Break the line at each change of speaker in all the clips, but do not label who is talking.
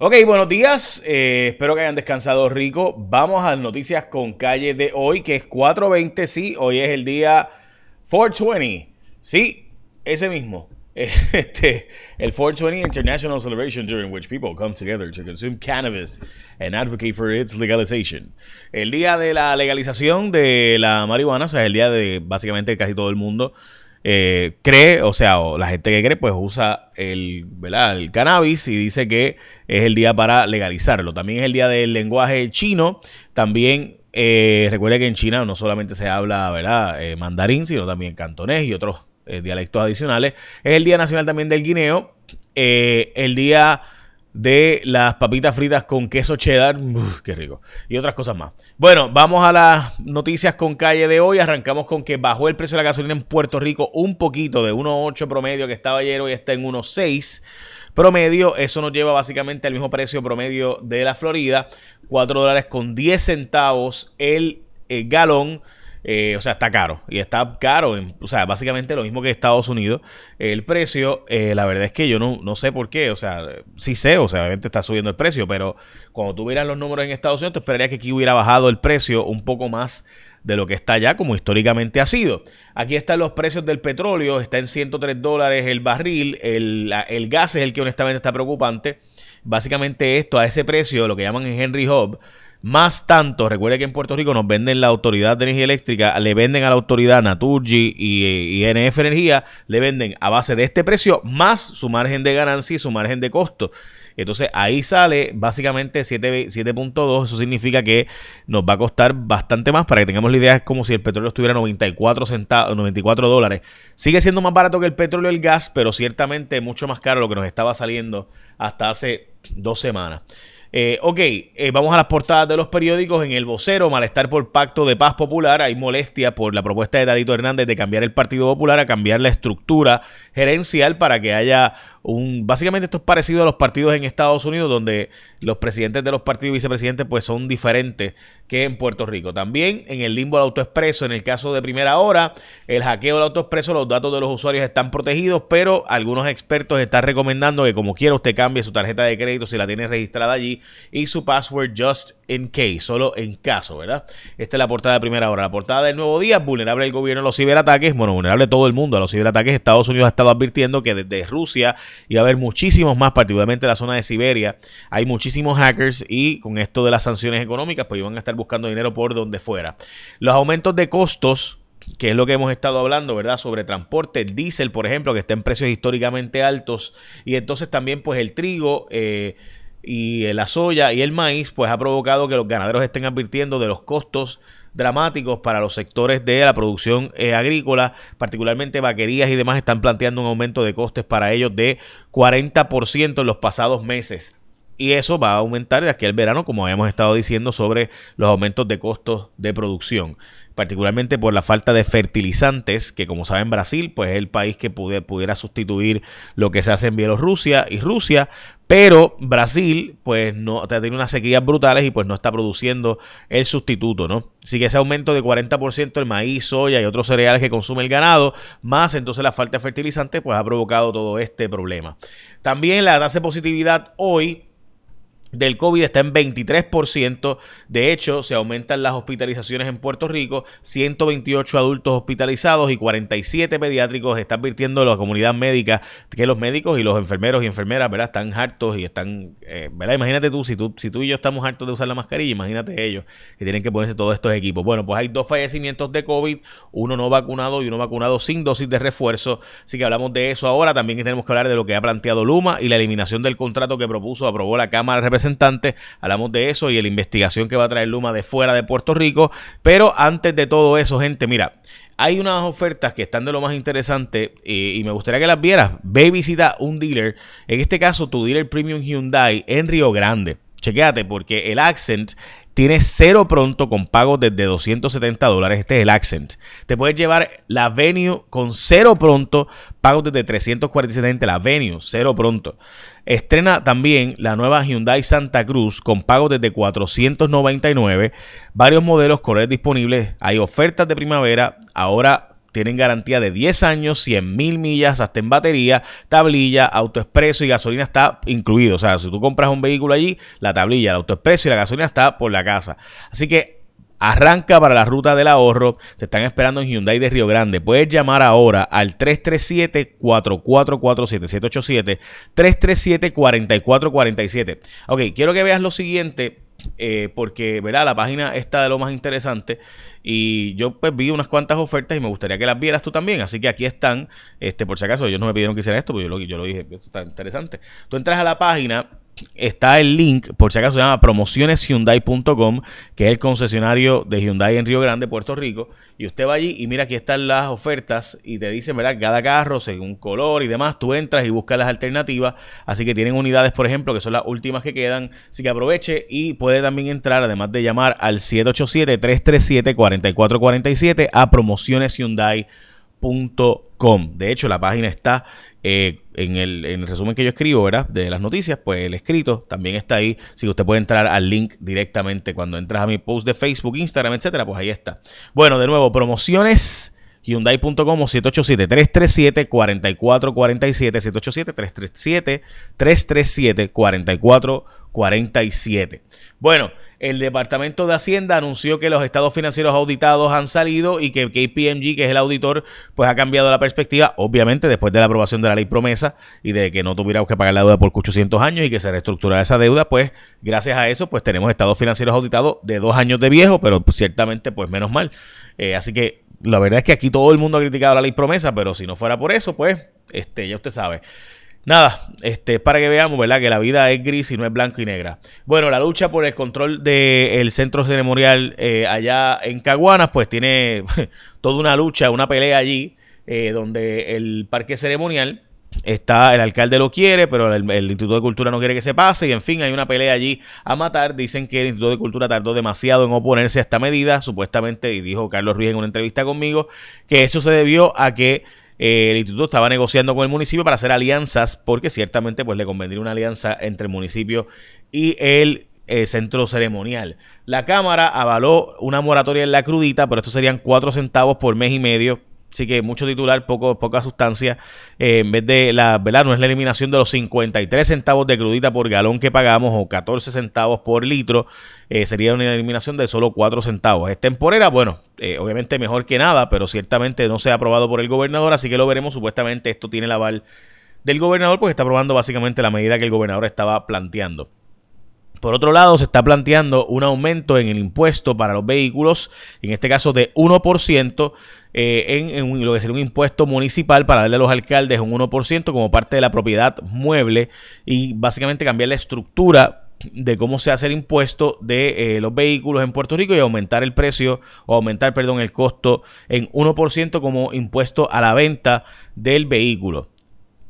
Ok, buenos días. Eh, espero que hayan descansado rico. Vamos a las noticias con calle de hoy, que es 420. Sí, hoy es el día 420. Sí, ese mismo. Este, el 420 International Celebration during which people come together to consume cannabis and advocate for its legalization. El día de la legalización de la marihuana, o sea, el día de básicamente casi todo el mundo eh, cree, o sea, la gente que cree, pues usa el, el cannabis y dice que es el día para legalizarlo. También es el día del lenguaje chino. También eh, recuerde que en China no solamente se habla ¿verdad? Eh, mandarín, sino también cantonés y otros eh, dialectos adicionales. Es el Día Nacional también del Guineo. el día de las papitas fritas con queso cheddar. qué rico. Y otras cosas más. Bueno, vamos a las noticias con calle de hoy. Arrancamos con que bajó el precio de la gasolina en Puerto Rico un poquito de 1.8 promedio que estaba ayer y está en 1.6 promedio. Eso nos lleva básicamente al mismo precio promedio de la Florida. 4 dólares con 10 centavos el, el eh, galón. Eh, o sea, está caro. Y está caro. o sea, básicamente lo mismo que Estados Unidos. el precio, eh, la verdad es que yo no, no, sé por qué. O sea, sí sé, o sea, obviamente está subiendo el precio. Pero cuando tú los números en Estados Unidos, tú esperarías que aquí hubiera bajado el precio un poco más de lo que está allá, como históricamente ha sido. Aquí están los precios del petróleo. Está en 103 dólares el barril. El, el gas es el que honestamente está preocupante. Básicamente esto a ese precio, lo que llaman en Henry Hub más tanto, recuerde que en Puerto Rico nos venden la Autoridad de Energía Eléctrica, le venden a la Autoridad Naturgy y, NF Energía, le venden a base de este precio más su margen de ganancia y su margen de costo. Entonces ahí sale básicamente 7.2, eso significa que nos va a costar bastante más. Para que tengamos la idea, es como si el petróleo estuviera 94 centavos, 94 dólares. Sigue siendo más barato que el petróleo y el gas, pero ciertamente mucho más caro lo que nos estaba saliendo hasta hace dos semanas. Eh, ok, eh, vamos a las portadas de los periódicos. En el vocero, malestar por pacto de paz popular. Hay molestia por la propuesta de Dadito Hernández de cambiar el Partido Popular a cambiar la estructura gerencial para que haya un... Básicamente esto es parecido a los partidos en Estados Unidos, donde los presidentes de los partidos y vicepresidentes pues son diferentes que en Puerto Rico. También en el limbo del autoexpreso, en el caso de primera hora, el hackeo del autoexpreso, los datos de los usuarios están protegidos, pero algunos expertos están recomendando que como quiera usted cambie su tarjeta de crédito si la tiene registrada allí y su password just in case, solo en caso, ¿verdad? Esta es la portada de primera hora. La portada del nuevo día, vulnerable el gobierno a los ciberataques, bueno, vulnerable todo el mundo a los ciberataques. Estados Unidos ha estado advirtiendo que desde Rusia iba a haber muchísimos más, particularmente en la zona de Siberia, hay muchísimos hackers y con esto de las sanciones económicas, pues iban a estar buscando dinero por donde fuera. Los aumentos de costos que es lo que hemos estado hablando, ¿verdad? Sobre transporte, el diésel, por ejemplo, que está en precios históricamente altos, y entonces también, pues, el trigo, eh, y la soya y el maíz, pues ha provocado que los ganaderos estén advirtiendo de los costos dramáticos para los sectores de la producción eh, agrícola, particularmente vaquerías y demás, están planteando un aumento de costes para ellos de 40% en los pasados meses. Y eso va a aumentar de aquí al verano, como habíamos estado diciendo, sobre los aumentos de costos de producción particularmente por la falta de fertilizantes, que como saben Brasil, pues es el país que pudiera sustituir lo que se hace en Bielorrusia y Rusia, pero Brasil, pues no tiene unas sequías brutales y pues no está produciendo el sustituto, ¿no? Así que ese aumento de 40% el maíz, soya y otros cereales que consume el ganado, más entonces la falta de fertilizantes, pues ha provocado todo este problema. También la tasa de positividad hoy del COVID está en 23%. De hecho, se aumentan las hospitalizaciones en Puerto Rico. 128 adultos hospitalizados y 47 pediátricos. Está advirtiendo la comunidad médica que los médicos y los enfermeros y enfermeras ¿verdad? están hartos y están... Eh, ¿verdad? Imagínate tú si, tú, si tú y yo estamos hartos de usar la mascarilla, imagínate ellos que tienen que ponerse todos estos equipos. Bueno, pues hay dos fallecimientos de COVID, uno no vacunado y uno vacunado sin dosis de refuerzo. Así que hablamos de eso ahora. También tenemos que hablar de lo que ha planteado Luma y la eliminación del contrato que propuso, aprobó la Cámara de representantes. Hablamos de eso y de la investigación que va a traer Luma de fuera de Puerto Rico. Pero antes de todo eso, gente, mira, hay unas ofertas que están de lo más interesante y, me gustaría que las vieras. Ve visita un dealer, en este caso tu dealer Premium Hyundai en Río Grande. Chequéate porque el Accent tiene cero pronto con pagos desde 270 dólares. Este es el Accent. Te puedes llevar la Venue con cero pronto, pagos desde 347. La Venue, cero pronto. Estrena también la nueva Hyundai Santa Cruz con pagos desde 499. Varios modelos correr disponibles. Hay ofertas de primavera. Ahora tienen garantía de 10 años, 100 mil millas, hasta en batería, tablilla, autoexpreso y gasolina está incluido. O sea, si tú compras un vehículo allí, la tablilla, el autoexpreso y la gasolina está por la casa. Así que Arranca para la ruta del ahorro. Te están esperando en Hyundai de Río Grande. Puedes llamar ahora al 337-4447. 787-337-4447. Ok, quiero que veas lo siguiente. Eh, porque ¿verdad? la página está de lo más interesante y yo pues vi unas cuantas ofertas y me gustaría que las vieras tú también, así que aquí están, este por si acaso ellos no me pidieron que hiciera esto, pero yo lo, yo lo dije, esto está interesante. Tú entras a la página está el link, por si acaso se llama promocioneshyundai.com, que es el concesionario de Hyundai en Río Grande, Puerto Rico. Y usted va allí y mira, aquí están las ofertas y te dicen, ¿verdad? Cada carro según color y demás. Tú entras y buscas las alternativas. Así que tienen unidades, por ejemplo, que son las últimas que quedan. Así que aproveche y puede también entrar, además de llamar al 787-337-4447 a De hecho, la página está eh, en, el, resumen que yo escribo, ¿verdad? De las noticias, pues el escrito también está ahí. Si usted puede entrar al link directamente cuando entras a mi post de Facebook, Instagram, etcétera, pues ahí está. Bueno, de nuevo, promociones. Hyundai.com 787-337-4447, 787-337-4447. Bueno, el Departamento de Hacienda anunció que los estados financieros auditados han salido y que KPMG, que es el auditor, pues ha cambiado la perspectiva, obviamente después de la aprobación de la ley promesa y de que no tuviéramos que pagar la deuda por 800 años y que se reestructurara esa deuda, pues gracias a eso pues tenemos estados financieros auditados de dos años de viejo, pero ciertamente pues menos mal. Eh, así que la verdad es que aquí todo el mundo ha criticado la ley promesa, pero si no fuera por eso, pues este ya usted sabe. Nada, este, para que veamos, ¿verdad? Que la vida es gris y no es blanco y negra. Bueno, la lucha por el control del centro ceremonial eh, allá en Caguanas, pues tiene toda una lucha, una pelea allí, eh, donde el parque ceremonial está, el alcalde lo quiere, pero el, Instituto de Cultura no quiere que se pase, y en fin, hay una pelea allí a matar. Dicen que el Instituto de Cultura tardó demasiado en oponerse a esta medida, supuestamente, y dijo Carlos Ruiz en una entrevista conmigo, que eso se debió a que eh, el instituto estaba negociando con el municipio para hacer alianzas, porque ciertamente pues le convendría una alianza entre el municipio y el eh, centro ceremonial. La Cámara avaló una moratoria en la crudita, pero esto serían cuatro centavos por mes y medio Así que mucho titular, poco, poca sustancia. Eh, en vez de la, ¿verdad? No es la eliminación de los 53 centavos de crudita por galón que pagamos o 14 centavos por litro. Eh, sería una eliminación de solo 4 centavos. Es temporera, bueno, eh, obviamente mejor que nada, pero ciertamente no se ha aprobado por el gobernador, así que lo veremos. Supuestamente esto tiene el aval del gobernador, pues está aprobando básicamente la medida que el gobernador estaba planteando. Por otro lado, se está planteando un aumento en el impuesto para los vehículos, en este caso de 1%, eh, en, lo que sería un impuesto municipal para darle a los alcaldes un 1% como parte de la propiedad mueble y básicamente cambiar la estructura de cómo se hace el impuesto de eh, los vehículos en Puerto Rico y aumentar el precio o aumentar, perdón, el costo en 1% como impuesto a la venta del vehículo.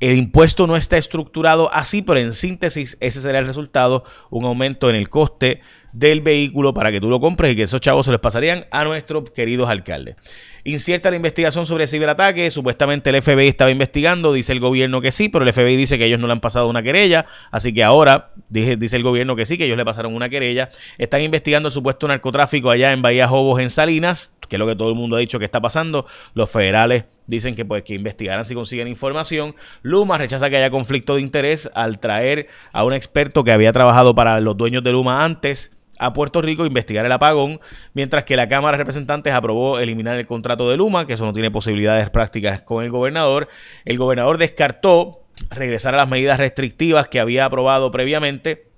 El impuesto no está estructurado así, pero en síntesis ese será el resultado, un aumento en el coste del vehículo para que tú lo compres y que esos chavos se les pasarían a nuestros queridos alcaldes. Incierta la investigación sobre ciberataque. Supuestamente el FBI estaba investigando. Dice el gobierno que sí, pero el FBI dice que ellos no le han pasado una querella. Así que ahora dice, el gobierno que sí, que ellos le pasaron una querella. Están investigando supuesto narcotráfico allá en Bahía Jobos, en Salinas, que es lo que todo el mundo ha dicho que está pasando. Los federales dicen que pues que investigarán si consiguen información. Luma rechaza que haya conflicto de interés al traer a un experto que había trabajado para los dueños de Luma antes a Puerto Rico investigar el apagón, mientras que la Cámara de Representantes aprobó eliminar el contrato de Luma, que eso no tiene posibilidades prácticas con el gobernador. El gobernador descartó regresar a las medidas restrictivas que había aprobado previamente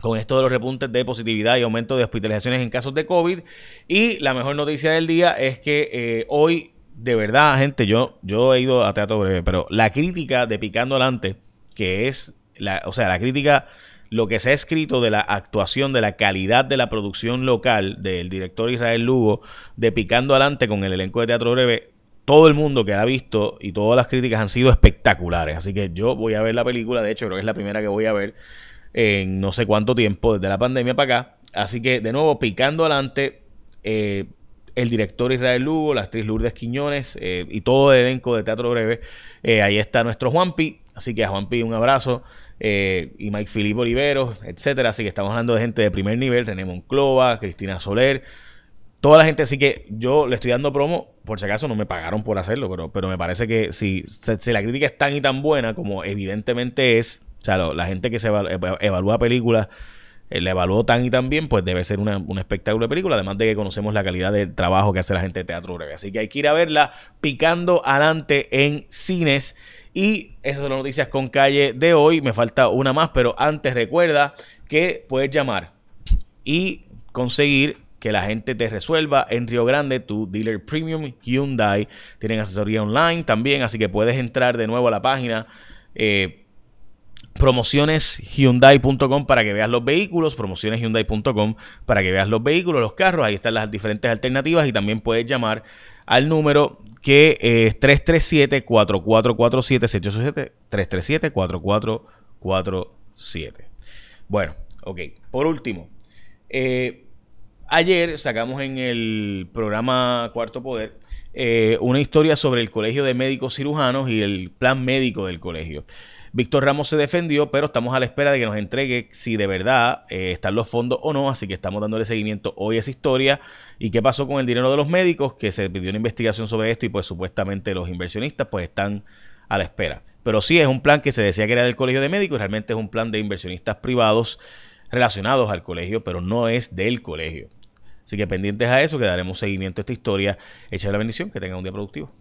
con esto de los repuntes de positividad y aumento de hospitalizaciones en casos de COVID. Y la mejor noticia del día es que eh, hoy, de verdad, gente, yo, yo he ido a teatro breve, pero la crítica de Picando Adelante, que es, la, o sea, la crítica lo que se ha escrito de la actuación, de la calidad de la producción local del director Israel Lugo, de Picando Adelante con el elenco de Teatro Breve, todo el mundo que ha visto y todas las críticas han sido espectaculares. Así que yo voy a ver la película, de hecho creo que es la primera que voy a ver en no sé cuánto tiempo, desde la pandemia para acá. Así que de nuevo, Picando Adelante, eh, el director Israel Lugo, la actriz Lourdes Quiñones eh, y todo el elenco de Teatro Breve. Eh, ahí está nuestro Juanpi. Así que a Juanpi un abrazo. Eh, y Mike Filipe Oliveros, etcétera. Así que estamos hablando de gente de primer nivel. Tenemos Clova, Cristina Soler. toda la gente, así que yo le estoy dando promo, por si acaso no me pagaron por hacerlo, pero, pero me parece que si, si, la crítica es tan y tan buena como evidentemente es, o sea, la gente que se evalúa películas la evaluó tan y tan bien, pues debe ser una, un espectáculo de película, además de que conocemos la calidad del trabajo que hace la gente de teatro breve. Así que hay que ir a verla picando adelante en cines. Y esas son las noticias con calle de hoy. Me falta una más, pero antes recuerda que puedes llamar y conseguir que la gente te resuelva en Río Grande tu dealer premium Hyundai. Tienen asesoría online también, así que puedes entrar de nuevo a la página. Eh, promocioneshyundai.com para que veas los vehículos, promocioneshyundai.com para que veas los vehículos, los carros, ahí están las diferentes alternativas y también puedes llamar al número que es 337-4447, 337-4447. Bueno, ok. Por último, eh, ayer sacamos en el programa Cuarto Poder eh, una historia sobre el Colegio de Médicos Cirujanos y el plan médico del colegio. Víctor Ramos se defendió, pero estamos a la espera de que nos entregue si de verdad eh, están los fondos o no, así que estamos dándole seguimiento hoy a esa historia y qué pasó con el dinero de los médicos, que se pidió una investigación sobre esto y pues supuestamente los inversionistas pues están a la espera. Pero sí es un plan que se decía que era del Colegio de Médicos, realmente es un plan de inversionistas privados relacionados al colegio, pero no es del colegio. Así que pendientes a eso, que daremos seguimiento a esta historia. Echa la bendición, que tengan un día productivo.